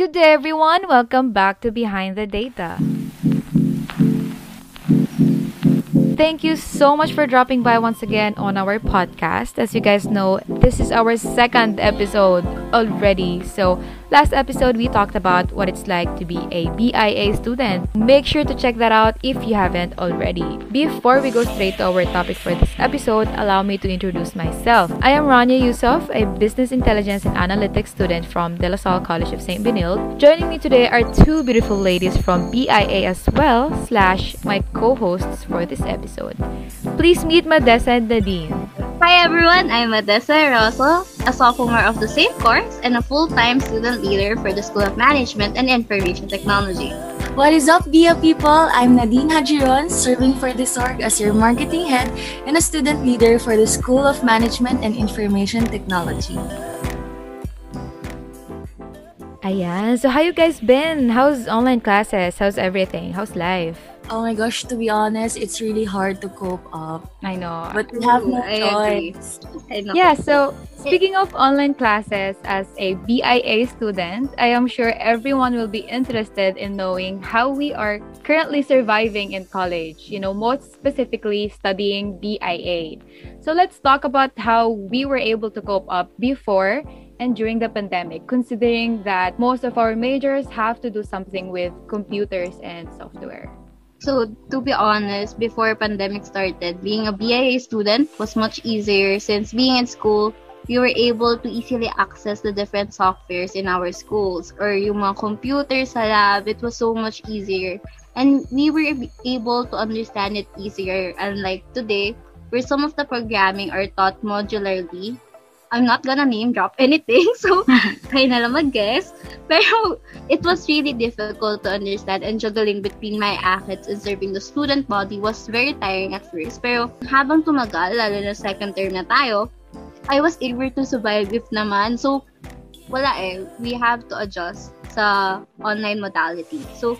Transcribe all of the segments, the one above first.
Good day, everyone. Welcome back to Behind the Data. Thank you so much for dropping by once again on our podcast. As you guys know, this is our second episode already. So, last episode we talked about what it's like to be a BIA student. Make sure to check that out if you haven't already. Before we go straight to our topic for this episode, allow me to introduce myself. I am Rania Yusuf, a business intelligence and analytics student from De La Salle College of St. Benilde. Joining me today are two beautiful ladies from BIA as well, slash my co-hosts for this episode. Please meet Madessa and Nadine. Hi everyone, I'm Madessa Rosso, a sophomore of the same course and a full-time student leader for the School of Management and Information Technology. What is up, BIA people? I'm Nadine Hajiron, serving for this org as your marketing head and a student leader for the School of Management and Information Technology. Ayan. So how you guys been? How's online classes? How's everything? How's life? Oh my gosh, to be honest, it's really hard to cope up. I know. But we have no I agree. choice. I know. Yeah, so speaking of online classes as a BIA student, I am sure everyone will be interested in knowing how we are currently surviving in college, you know, most specifically studying BIA. So let's talk about how we were able to cope up before and during the pandemic, considering that most of our majors have to do something with computers and software. So, to be honest, before pandemic started, being a BIA student was much easier since being in school, you were able to easily access the different softwares in our schools or yung mga computers sa lab. It was so much easier. And we were able to understand it easier. Unlike today, where some of the programming are taught modularly, I'm not gonna name drop anything, so kayo na lang mag-guess. Pero it was really difficult to understand and juggling between my ACADS and serving the student body was very tiring at first. Pero habang tumagal, lalo na second term na tayo, I was able to survive if naman. So, wala eh. We have to adjust sa online modality. So,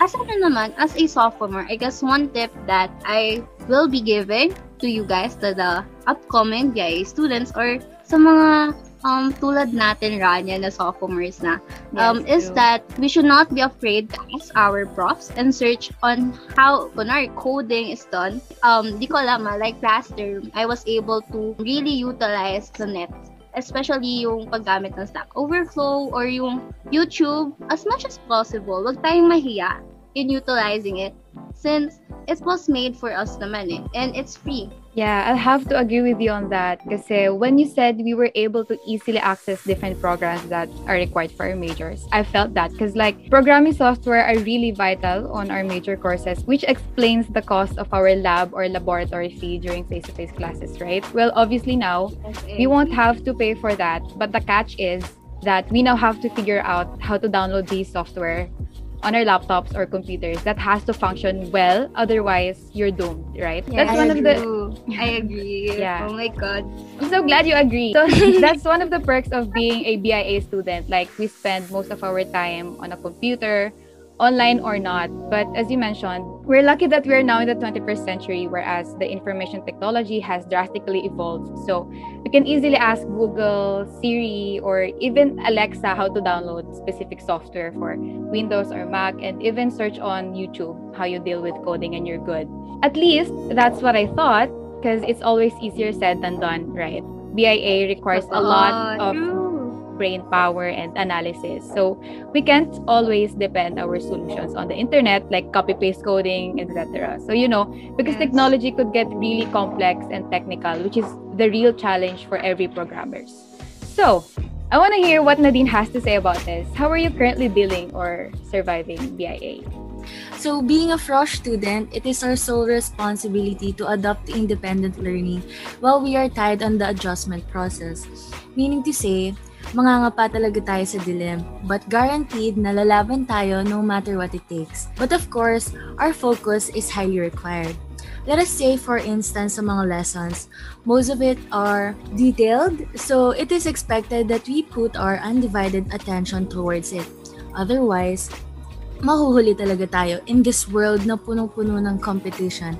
as ano naman, as a sophomore, I guess one tip that I will be giving to you guys, to the upcoming BIA students or sa mga um, tulad natin, Rania, na sophomores na, um, Yes, is true. that we should not be afraid to ask our profs and search on how, kunwari, coding is done. Um, di ko alam, ah, like last term, I was able to really utilize the net especially yung paggamit ng Stack Overflow or yung YouTube as much as possible. Huwag tayong mahiya in utilizing it since it was made for us naman eh. And it's free. Yeah, I'll have to agree with you on that. Because when you said we were able to easily access different programs that are required for our majors, I felt that. Because like programming software are really vital on our major courses, which explains the cost of our lab or laboratory fee during face-to-face classes, right? Well, obviously now we won't have to pay for that, but the catch is that we now have to figure out how to download these software on our laptops or computers that has to function well otherwise you're doomed right that's I one of the agree. I agree. Yeah. Oh my god. I'm so glad you agree. So that's one of the perks of being a BIA student. Like we spend most of our time on a computer, online or not. But as you mentioned, we're lucky that we're now in the 21st century, whereas the information technology has drastically evolved. So we can easily ask Google, Siri, or even Alexa how to download specific software for Windows or Mac, and even search on YouTube how you deal with coding and you're good. At least that's what I thought because it's always easier said than done, right? BIA requires a lot Ah, of. Brain power and analysis. So we can't always depend our solutions on the internet like copy paste coding, etc. So you know, because Yes. technology could get really complex and technical, which is the real challenge for every programmers. So, I want to hear what Nadine has to say about this. How are you currently dealing or surviving BIA? So, being a Frosh student, it is our sole responsibility to adopt independent learning while we are tied on the adjustment process. Meaning to say, mangangapa talaga tayo sa dilim, but guaranteed na lalaban tayo no matter what it takes. But of course, our focus is highly required. Let us say, for instance, sa mga lessons, most of it are detailed, so it is expected that we put our undivided attention towards it. Otherwise, mahuhuli talaga tayo in this world na punong-puno ng competition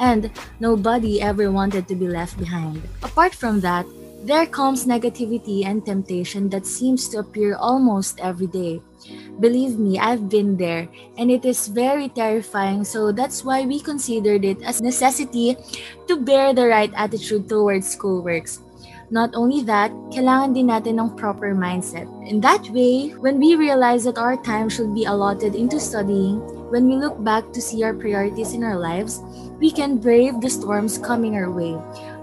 and nobody ever wanted to be left behind. Apart from that, there comes negativity and temptation that seems to appear almost every day. Believe me, I've been there and it is very terrifying. So that's why we considered it as necessity to bear the right attitude towards schoolworks. Not only that, kailangan din natin ng proper mindset. In that way, when we realize that our time should be allotted into studying, when we look back to see our priorities in our lives, we can brave the storms coming our way.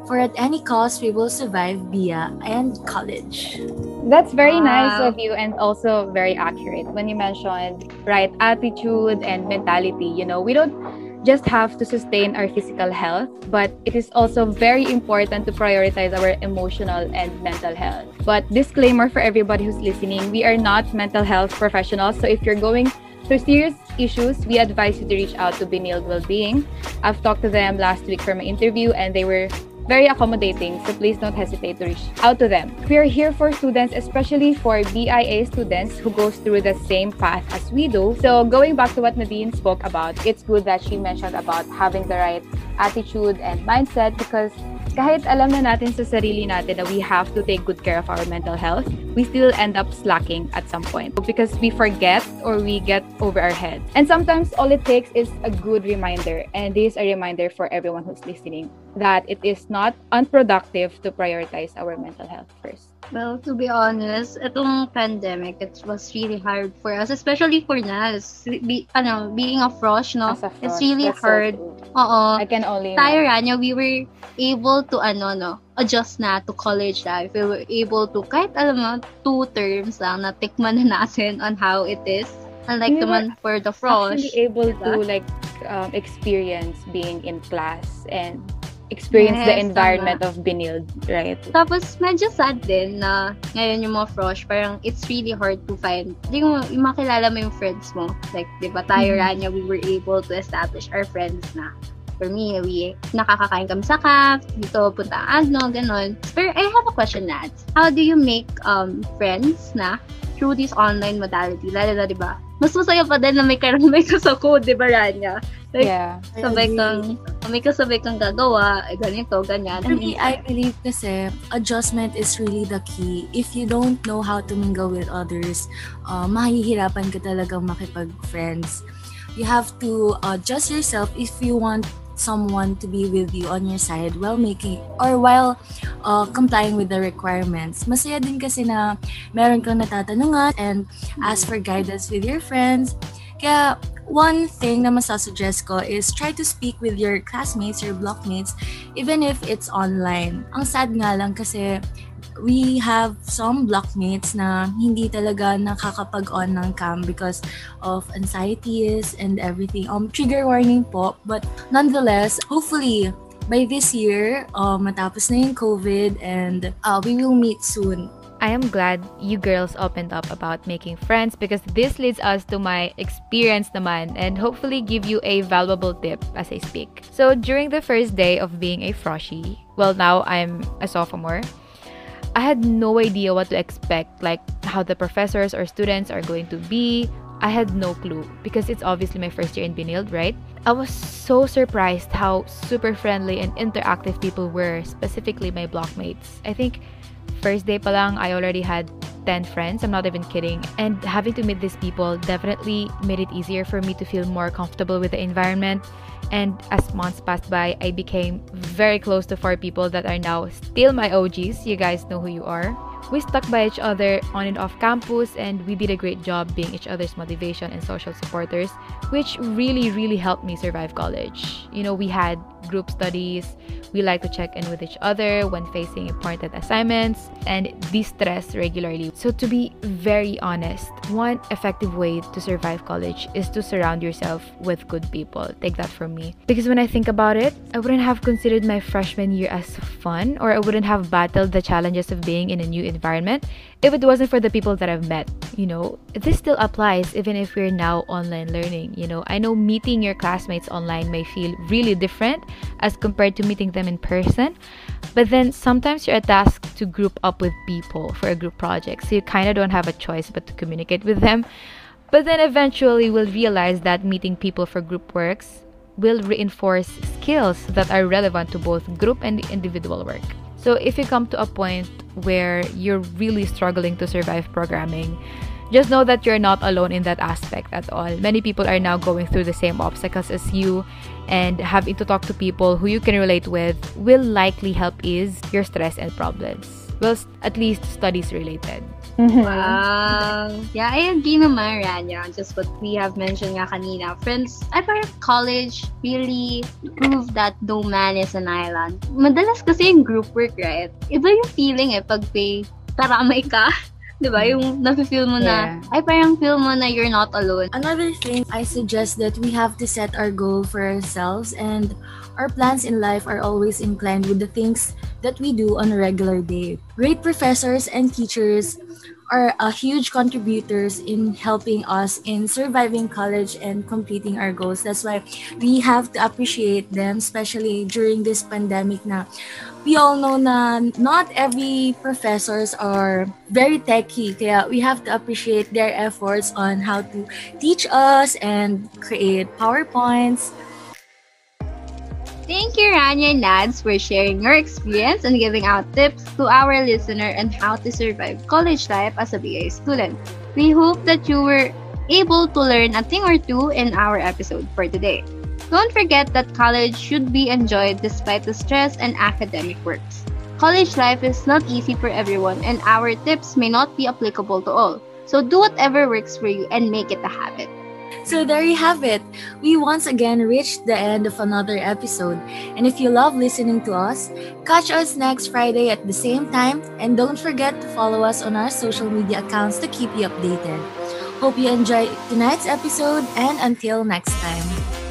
For at any cost, we will survive BIA and college. That's very Wow. nice of you and also very accurate when you mentioned right attitude and mentality. You know, we don't just have to sustain our physical health, but it is also very important to prioritize our emotional and mental health. But disclaimer for everybody who's listening, we are not mental health professionals. So if you're going through serious issues, we advise you to reach out to Benilde Wellbeing. I've talked to them last week for my interview and they were very accommodating, so please don't hesitate to reach out to them. We are here for students, especially for BIA students who goes through the same path as we do. So going back to what Nadine spoke about, it's good that she mentioned about having the right attitude and mindset because kahit alam na natin sa sarili natin that we have to take good care of our mental health, we still end up slacking at some point because we forget or we get over our head. And sometimes all it takes is a good reminder, and this is a reminder for everyone who's listening that it is not unproductive to prioritize our mental health first. Well, to be honest, itong pandemic, it was really hard for us, especially for us. Be, ano, being a frosh, no? A It's frosh, really that's so hard. true. Oo. I can only Tayo, Rania, we were able to, ano, no, adjust na to college life. We were able to, kahit alam mo, two terms lang, natikman na natin on how it is. Unlike We naman for the frosh. actually able to diba? like um, experience being in class and experience the Yes, environment of Benilde, right? Tapos, medyo sad din na ngayon yung mga frosh, parang it's really hard to find, hindi mo, yung makilala mo yung friends mo. Like, di ba, tayo, Mhm. Rania, we were able to establish our friends na. For me, we, nakakakain kami sa CAF, dito, punta ano, ganon. Pero I have a question, Nats. How do you make um friends na through this online modality? Lalo na, di ba? Mas masaya pa din na may karamay ka sa code, di ba, Rania? Like, Yeah. Sabay kang, may kasabay kang gagawa, eh, ganito, ganyan. For me, I believe kasi adjustment is really the key. If you don't know how to mingle with others, uh, mahihirapan ka talagang makipag-friends. You have to adjust yourself if you want someone to be with you on your side while making or while uh, complying with the requirements. Masaya din kasi na meron kang natatanungan and ask for guidance with your friends. Kaya one thing na masasuggest ko is try to speak with your classmates, your blockmates, even if it's online. Ang sad nga lang kasi we have some blockmates na hindi talaga nakakapag-on ng cam because of anxieties and everything. Um, trigger warning po. But nonetheless, hopefully, by this year, uh, matapos na yung COVID and uh, we will meet soon. I am glad you girls opened up about making friends because this leads us to my experience naman and hopefully give you a valuable tip as I speak. So during the first day of being a froshy, well now I'm a sophomore, I had no idea what to expect, like how the professors or students are going to be. I had no clue because it's obviously my first year in Benilde, right? I was so surprised how super friendly and interactive people were, specifically my blockmates. I think first day palang I already had 10 friends. I'm not even kidding. And having to meet these people definitely made it easier for me to feel more comfortable with the environment. And as months passed by, I became very close to four people that are now still my OGs. You guys know who you are. We stuck by each other on and off campus, and we did a great job being each other's motivation and social supporters, which really, really helped me survive college. You know, we had group studies, we like to check in with each other when facing important assignments, and de-stress regularly. So, to be very honest, one effective way to survive college is to surround yourself with good people. Take that from me. Because when I think about it, I wouldn't have considered my freshman year as fun, or I wouldn't have battled the challenges of being in a new environment if it wasn't for the people that I've met. You know, this still applies even if we're now online learning. You know, I know meeting your classmates online may feel really different as compared to meeting them in person, but then sometimes you're tasked to group up with people for a group project, so you kind of don't have a choice but to communicate with them. But then eventually we'll realize that meeting people for group works will reinforce skills that are relevant to both group and individual work. So if you come to a point where you're really struggling to survive programming, just know that you're not alone in that aspect at all. Many people are now going through the same obstacles as you, and having to talk to people who you can relate with will likely help ease your stress and problems. Well, at least studies related. Mm-hmm. Wow. Yeah, I agree naman, Rania. Just what we have mentioned nga kanina. Friends, I parang college really proved that no man is an island. Madalas kasi yung group work, right? Iba yung feeling eh pag may taramay ka. Diba? Yung nafe-feel mo na, Yeah. ay parang feel mo na you're not alone. Another thing, I suggest that we have to set our goal for ourselves and our plans in life are always inclined with the things that we do on a regular day. Great professors and teachers are a huge contributors in helping us in surviving college and completing our goals. That's why we have to appreciate them, especially during this pandemic na we all know na not every professors are very techy. Kaya we have to appreciate their efforts on how to teach us and create PowerPoints. Thank you, Rania and Nads, for sharing your experience and giving out tips to our listener on how to survive college life as a BA student. We hope that you were able to learn a thing or two in our episode for today. Don't forget that college should be enjoyed despite the stress and academic works. College life is not easy for everyone, and our tips may not be applicable to all. So do whatever works for you and make it a habit. So there you have it. We once again reached the end of another episode. And if you love listening to us, catch us next Friday at the same time. And don't forget to follow us on our social media accounts to keep you updated. Hope you enjoyed tonight's episode and until next time.